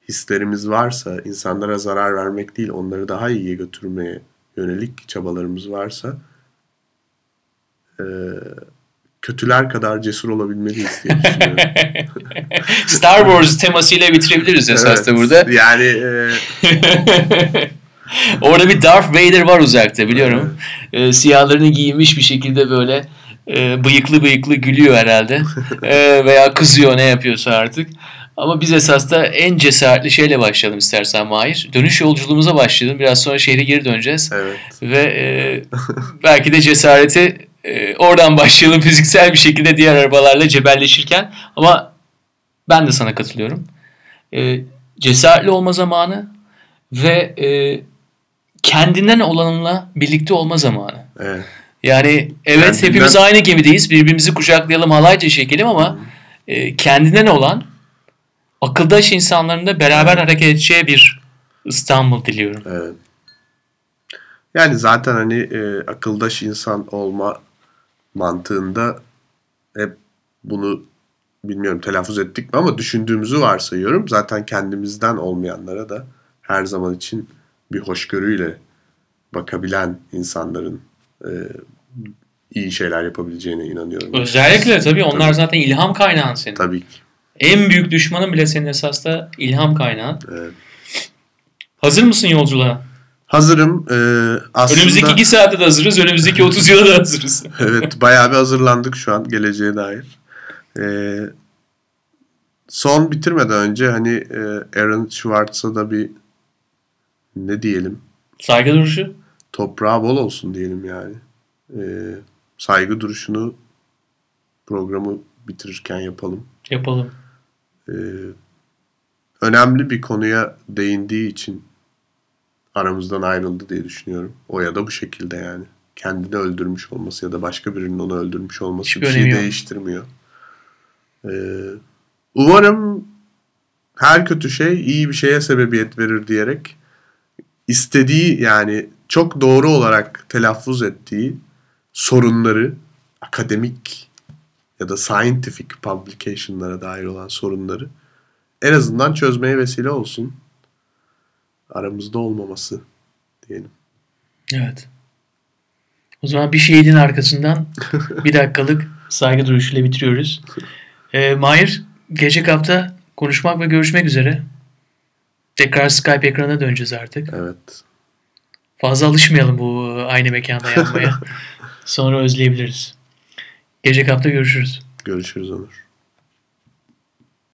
hislerimiz varsa, insanlara zarar vermek değil, onları daha iyiye götürmeye yönelik çabalarımız varsa, e, kötüler kadar cesur olabilmeliyiz diye düşünüyorum. Star Wars temasıyla bitirebiliriz esas da Evet, burada. Yani e, Orada bir Darth Vader var uzakta biliyorum. Ee, siyahlarını giymiş bir şekilde böyle e, bıyıklı bıyıklı gülüyor herhalde. Ee, veya kızıyor ne yapıyorsa artık. Ama biz esas da en cesaretli şeyle başlayalım istersen Mahir. Dönüş yolculuğumuza başlayalım. Biraz sonra şehre geri döneceğiz. evet. Ve e, belki de cesareti e, oradan başlayalım fiziksel bir şekilde diğer arabalarla cebelleşirken. Ama ben de sana katılıyorum. E, cesaretli olma zamanı ve e, kendinden olanınla birlikte olma zamanı. Evet. Yani evet Kendinden- hepimiz aynı gemideyiz. Birbirimizi kucaklayalım, halayca çekelim ama e, kendinden olan akıldaş insanların da beraber hareket edeceği bir İstanbul diliyorum. Evet. Yani zaten hani e, akıldaş insan olma mantığında hep bunu bilmiyorum telaffuz ettik mi ama düşündüğümüzü varsayıyorum. Zaten kendimizden olmayanlara da her zaman için bir hoşgörüyle bakabilen insanların e, iyi şeyler yapabileceğine inanıyorum. Özellikle tabii onlar zaten ilham kaynağın senin. Tabii ki. En büyük düşmanın bile senin esas da ilham kaynağın. Evet. Hazır mısın yolculuğa? Hazırım. E, aslında... Önümüzdeki 2 saate de hazırız. Önümüzdeki 30 yıla da hazırız. Evet bayağı bir hazırlandık şu an geleceğe dair. Ee, son bitirmeden önce hani e, Aaron Schwartz'a da bir ne diyelim Saygı duruşu. toprağı bol olsun diyelim yani. Ee, saygı duruşunu programı bitirirken yapalım. Yapalım. Ee, önemli bir konuya değindiği için aramızdan ayrıldı diye düşünüyorum. O ya da bu şekilde yani. Kendini öldürmüş olması ya da başka birinin onu öldürmüş olması Hiçbir bir şey yok. değiştirmiyor. Ee, umarım her kötü şey iyi bir şeye sebebiyet verir diyerek istediği yani çok doğru olarak telaffuz ettiği sorunları akademik ya da scientific publication'lara dair olan sorunları en azından çözmeye vesile olsun. Aramızda olmaması diyelim. Evet. O zaman bir şehidin arkasından bir dakikalık saygı duruşuyla bitiriyoruz. Ee, Mahir, gelecek hafta konuşmak ve görüşmek üzere. Tekrar Skype ekranına döneceğiz artık. Evet. Fazla alışmayalım bu aynı mekanda yapmaya. Sonra özleyebiliriz. Gelecek hafta görüşürüz. Görüşürüz Onur.